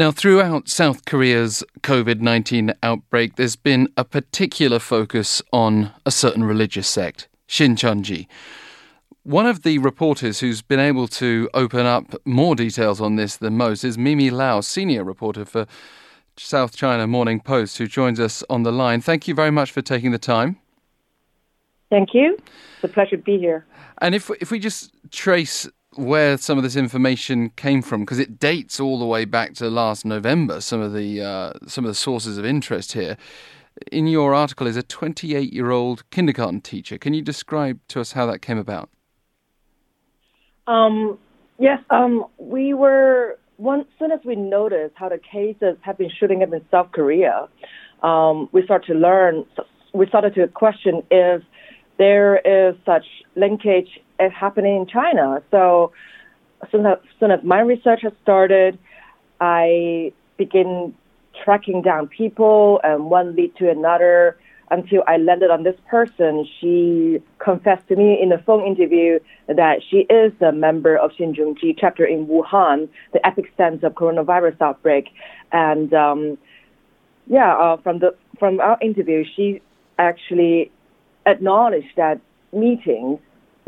Now, throughout South Korea's COVID 19 outbreak, there's been a particular focus on a certain religious sect, Shincheonji. One of the reporters who's been able to open up more details on this than most is Mimi Lau, senior reporter for South China Morning Post, who joins us on the line. Thank you very much for taking the time. Thank you. It's a pleasure to be here. And if if we just trace where some of this information came from, because it dates all the way back to last November. Some of the uh, some of the sources of interest here. In your article is a 28 year old kindergarten teacher. Can you describe to us how that came about? Um, yes, um, we were once soon as we noticed how the cases have been shooting up in South Korea, um, we started to learn. We started to question if there is such linkage happening in China. So soon as, soon as my research has started, I begin tracking down people, and one lead to another until I landed on this person. She confessed to me in a phone interview that she is a member of Shincheonji chapter in Wuhan, the epic epicenter of coronavirus outbreak. And um, yeah, uh, from the from our interview, she actually acknowledged that meetings,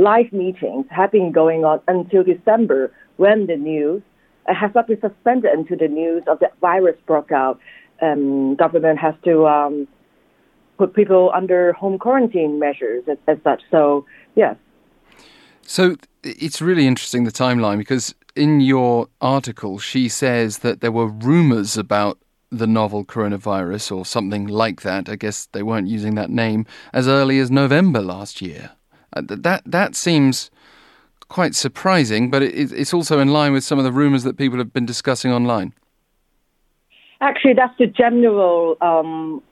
live meetings, have been going on until December when the news uh, has not been suspended until the news of the virus broke out. Um, government has to um, put people under home quarantine measures as, as such. So, yes. So it's really interesting the timeline because in your article, she says that there were rumors about the novel coronavirus or something like that. I guess they weren't using that name as early as November last year. Uh, that that seems quite surprising, but it, it's also in line with some of the rumors that people have been discussing online. Actually, that's the general um,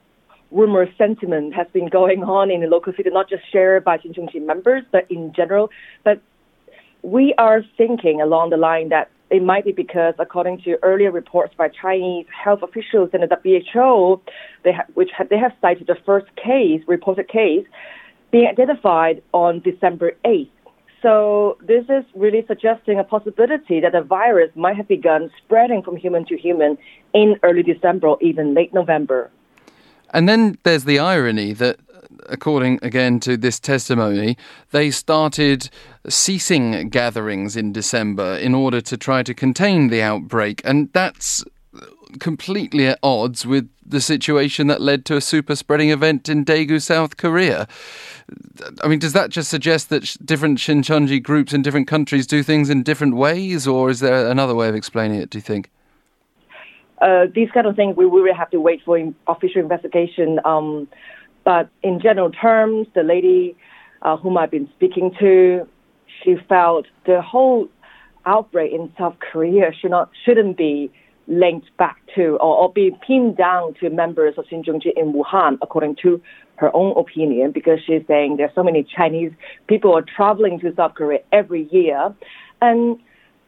rumor sentiment has been going on in the local city, not just shared by Shincheonji members, but in general. But we are thinking along the line that it might be because, according to earlier reports by Chinese health officials and the WHO, they ha- which ha- they have cited the first case, reported case, being identified on December 8th. So this is really suggesting a possibility that the virus might have begun spreading from human to human in early December or even late November. And then there's the irony that, according again to this testimony, they started ceasing gatherings in December in order to try to contain the outbreak. And that's completely at odds with the situation that led to a super spreading event in Daegu, South Korea. I mean, does that just suggest that different Shincheonji groups in different countries do things in different ways, or is there another way of explaining it, do you think? uh, these kind of things we really have to wait for official investigation. Um, but in general terms, the lady uh, whom I've been speaking to, she felt the whole outbreak in South Korea should not shouldn't be linked back to or, or be pinned down to members of Shincheonji in Wuhan, according to her own opinion, because she's saying there's so many Chinese people are traveling to South Korea every year, and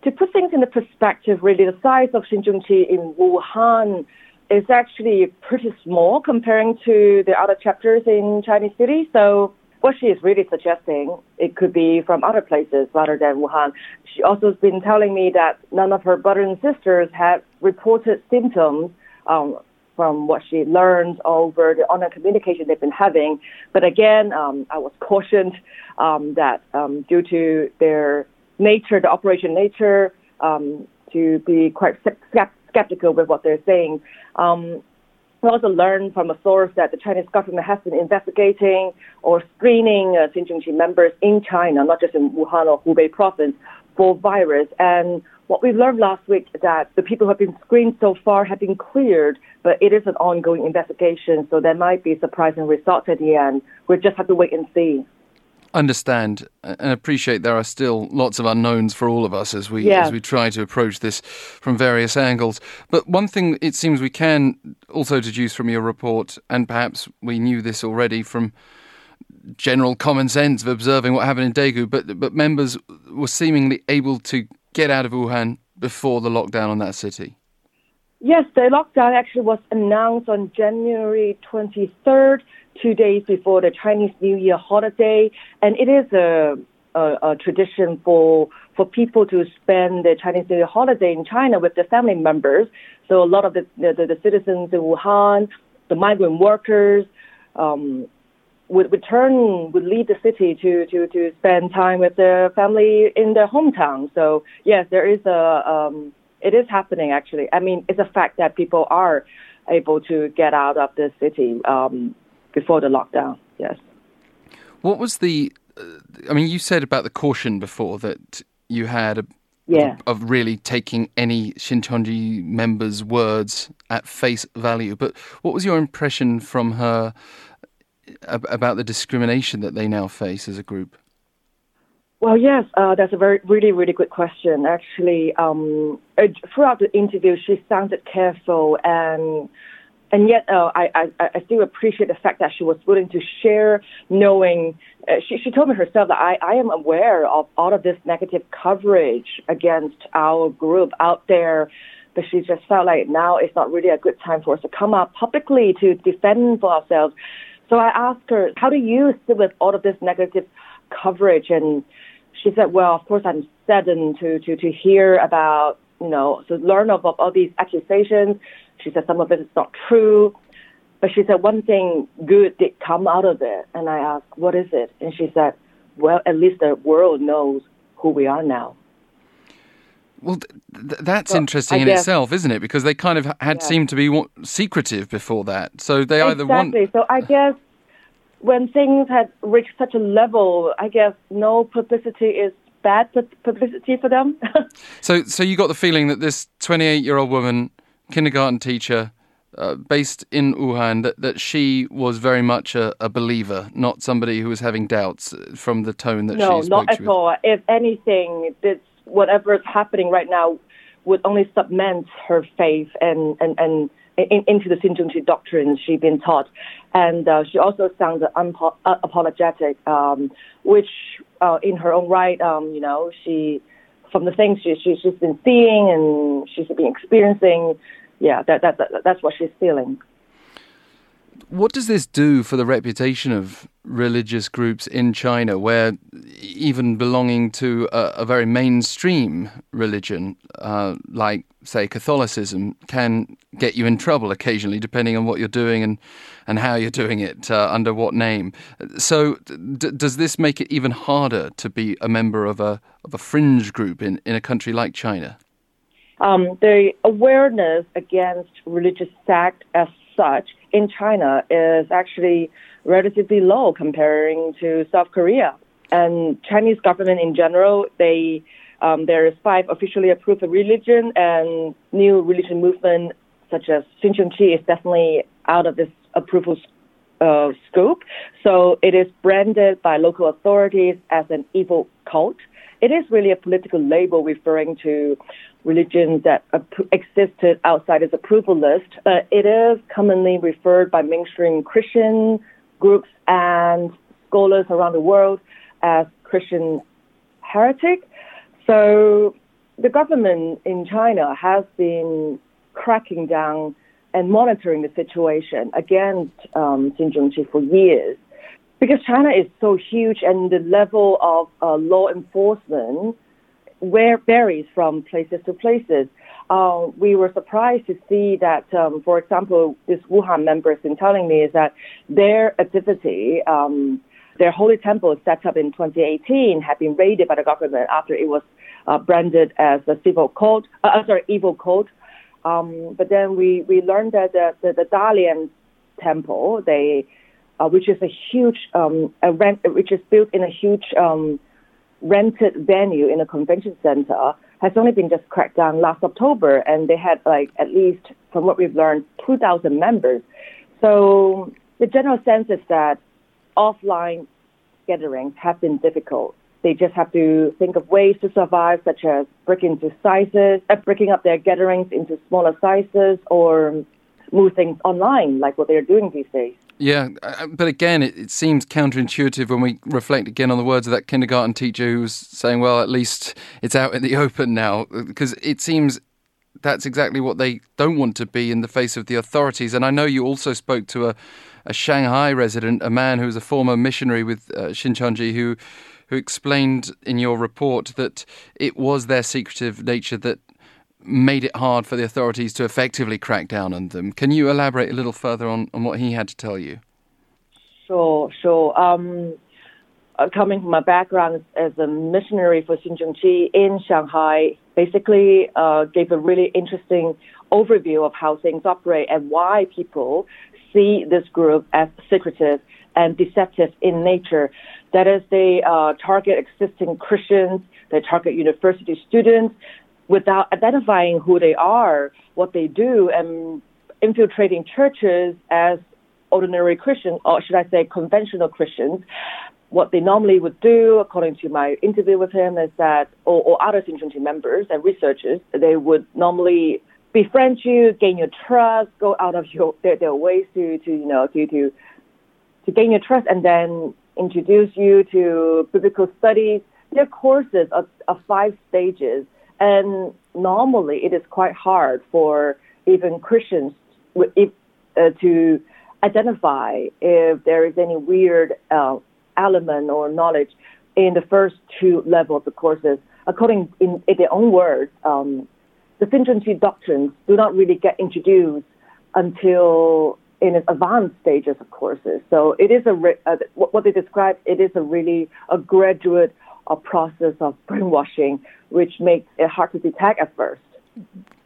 to put things into perspective, really, the size of Shincheonji in Wuhan is actually pretty small comparing to the other chapters in Chinese cities. So what she is really suggesting, it could be from other places rather than Wuhan. She also has been telling me that none of her brothers and sisters have reported symptoms um, from what she learned over the online communication they've been having. But again, um, I was cautioned um, that um, due to their nature, the operation nature, um, to be quite skeptical with what they're saying. Um, we also learned from a source that the Chinese government has been investigating or screening uh, Shincheonji members in China, not just in Wuhan or Hubei province, for virus. And what we learned last week is that the people who have been screened so far have been cleared, but it is an ongoing investigation, so there might be surprising results at the end. We just have to wait and see understand and appreciate there are still lots of unknowns for all of us as we yeah. as we try to approach this from various angles. But one thing it seems we can also deduce from your report, and perhaps we knew this already from general common sense of observing what happened in Daegu, but but members were seemingly able to get out of Wuhan before the lockdown on that city. Yes, the lockdown actually was announced on January 23rd two days before the Chinese New Year holiday, and it is a a, a, tradition for for people to spend the Chinese New Year holiday in China with their family members. So a lot of the the, the citizens in Wuhan, the migrant workers, um, would return would leave the city to to to spend time with their family in their hometown. So yes, there is a um, it is happening actually. I mean, it's a fact that people are able to get out of the city um, before the lockdown. Yes. What was the? Uh, I mean, you said about the caution before that you had a, yeah. of, of, really taking any Shincheonji members' words at face value. But what was your impression from her about the discrimination that they now face as a group? Well, yes, uh, that's a very, really, really good question. Actually, um, throughout the interview, she sounded careful and and yet uh, I, I, I still appreciate the fact that she was willing to share, knowing uh, she, she told me herself that I, I am aware of all of this negative coverage against our group out there, but she just felt like now it's not really a good time for us to come up publicly to defend for ourselves. So I asked her, how do you sit with all of this negative coverage? And she said, well, of course, I'm saddened to, to, to hear about, you know, to learn of, of all these accusations. She said some of it is not true. But she said one thing good did come out of it. And I asked, what is it? And she said, well, at least the world knows who we are now. Well, th- that's well, interesting in itself, isn't it? Because they kind of had yeah. seemed to be secretive before that. So they either want. Exactly. So I guess when things had reached such a level, I guess no publicity is bad publicity for them. so, so you got the feeling that this 28-year-old woman, kindergarten teacher, uh, based in Wuhan, that, that she was very much a, a, believer, not somebody who was having doubts from the tone that no, she spoke No, not at all. If anything, this whatever is happening right now would only cement her faith and and and in, into the Shincheonji doctrine she's been taught, and uh, she also sounded unapologetic, um, which uh, in her own right, um, you know, she from the things she, she she's been seeing and she's been experiencing, yeah, that, that, that that's what she's feeling. What does this do for the reputation of religious groups in China, where even belonging to a, a very mainstream religion, uh, like, say, Catholicism, can get you in trouble occasionally, depending on what you're doing and, and how you're doing it, uh, under what name? So, d- does this make it even harder to be a member of a, of a fringe group in, in a country like China? Um, the awareness against religious sect as such in China is actually relatively low comparing to South Korea. And Chinese government in general, they um, there is five officially approved religion and new religion movement such as Shincheonji is definitely out of this approval uh, scope. So it is branded by local authorities as an evil cult. It is really a political label referring to religions that existed outside its approval list. But it is commonly referred by mainstream Christian groups and scholars around the world as Christian heretic. So the government in China has been cracking down and monitoring the situation against um, Shincheonji for years. Because China is so huge and the level of uh, law enforcement where varies from places to places. Uh, we were surprised to see that, um, for example, this Wuhan member has been telling me is that their activity, um, their holy temple set up in 2018 had been raided by the government after it was uh, branded as a civil code, uh, sorry, evil code. Um, but then we, we learned that the, the, the Dalian temple, they, uh, which is a huge, um, a which is built in a huge um, rented venue in a convention center has only been just cracked down last October, and they had like at least, from what we've learned, 2,000 members. So the general sense is that offline gatherings have been difficult. They just have to think of ways to survive, such as breaking into sizes, uh, breaking up their gatherings into smaller sizes, or move things online, like what they're doing these days. Yeah, uh, but again, it, it, seems counterintuitive when we reflect again on the words of that kindergarten teacher who was saying, well, at least it's out in the open now, because it seems that's exactly what they don't want to be in the face of the authorities. And I know you also spoke to a, a Shanghai resident, a man who was a former missionary with uh, who who explained in your report that it was their secretive nature that made it hard for the authorities to effectively crack down on them. Can you elaborate a little further on, on what he had to tell you? Sure, sure. Um, uh, coming from my background as a missionary for Shincheonji in Shanghai, basically uh, gave a really interesting overview of how things operate and why people see this group as secretive and deceptive in nature. That is, they uh, target existing Christians, they target university students without identifying who they are, what they do, and infiltrating churches as ordinary Christians, or should I say conventional Christians. What they normally would do, according to my interview with him, is that, or, or other Shincheonji members and researchers, they would normally befriend you, gain your trust, go out of your their, their ways to, to you know to, to to gain your trust, and then introduce you to biblical studies. Their courses are, are five stages, and normally it is quite hard for even Christians if, uh, to identify if there is any weird uh, element or knowledge in the first two levels of the courses. According in, in their own words, um, the Shincheonji doctrines do not really get introduced until in advanced stages of courses. So it is a uh, what they describe. It is a really a graduate a process of brainwashing, which makes it hard to detect at first.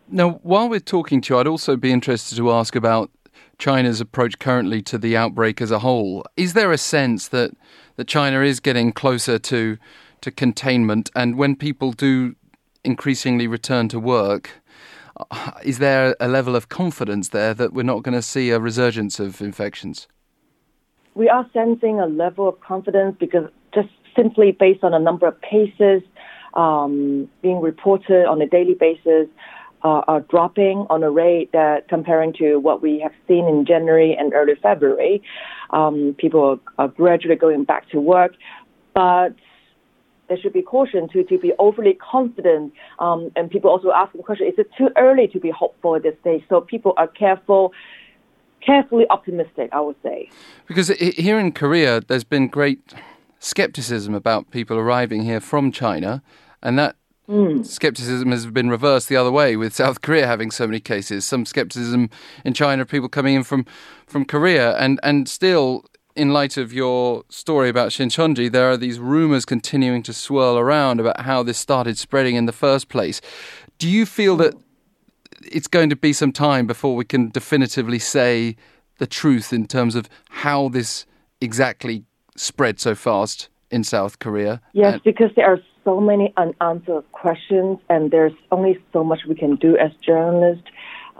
Now, while we're talking to you, I'd also be interested to ask about China's approach currently to the outbreak as a whole. Is there a sense that that China is getting closer to to containment, and when people do increasingly return to work, uh, is there a level of confidence there that we're not going to see a resurgence of infections? We are sensing a level of confidence because just simply based on a number of cases um, being reported on a daily basis, uh, are dropping on a rate that comparing to what we have seen in January and early February. Um, people are, gradually going back to work, but there should be caution to, to be overly confident. Um, and people also ask the question, is it too early to be hopeful at this stage? So people are careful, carefully optimistic, I would say. Because here in Korea, there's been great skepticism about people arriving here from China, and that Mm. Skepticism has been reversed the other way with South Korea having so many cases. Some skepticism in China of people coming in from, from Korea, and, and still, in light of your story about Shincheonji, there are these rumors continuing to swirl around about how this started spreading in the first place. Do you feel that it's going to be some time before we can definitively say the truth in terms of how this exactly spread so fast in South Korea? Yes, and- because there are so many unanswered questions, and there's only so much we can do as journalists,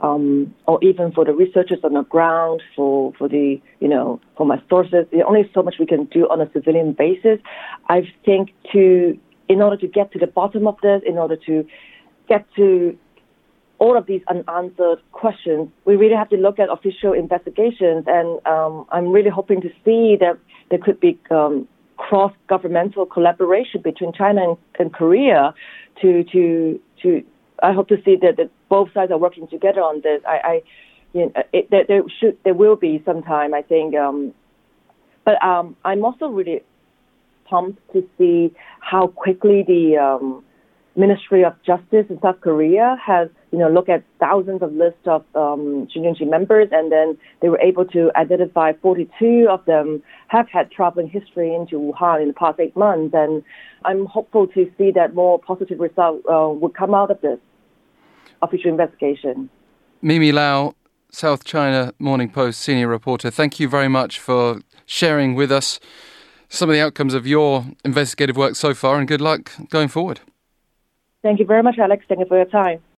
um, or even for the researchers on the ground, for, for the, you know, for my sources. There's only so much we can do on a civilian basis. I think to, in order to get to the bottom of this, in order to get to all of these unanswered questions, we really have to look at official investigations. And um, I'm really hoping to see that there could be um, cross governmental collaboration between China and, and, Korea to to to. I hope to see that, that both sides are working together on this. I, I you know, it, there, there should there will be some time. I think, um, but um, I'm also really pumped to see how quickly the um, Ministry of Justice in South Korea has, you know, looked at thousands of lists of um, members, and then they were able to identify 42 of them have had traveling history into Wuhan in the past eight months. And I'm hopeful to see that more positive results uh, would come out of this official investigation. Mimi Lau, South China Morning Post senior reporter, thank you very much for sharing with us some of the outcomes of your investigative work so far, and good luck going forward. Thank you very much, Alex. Thank you for your time.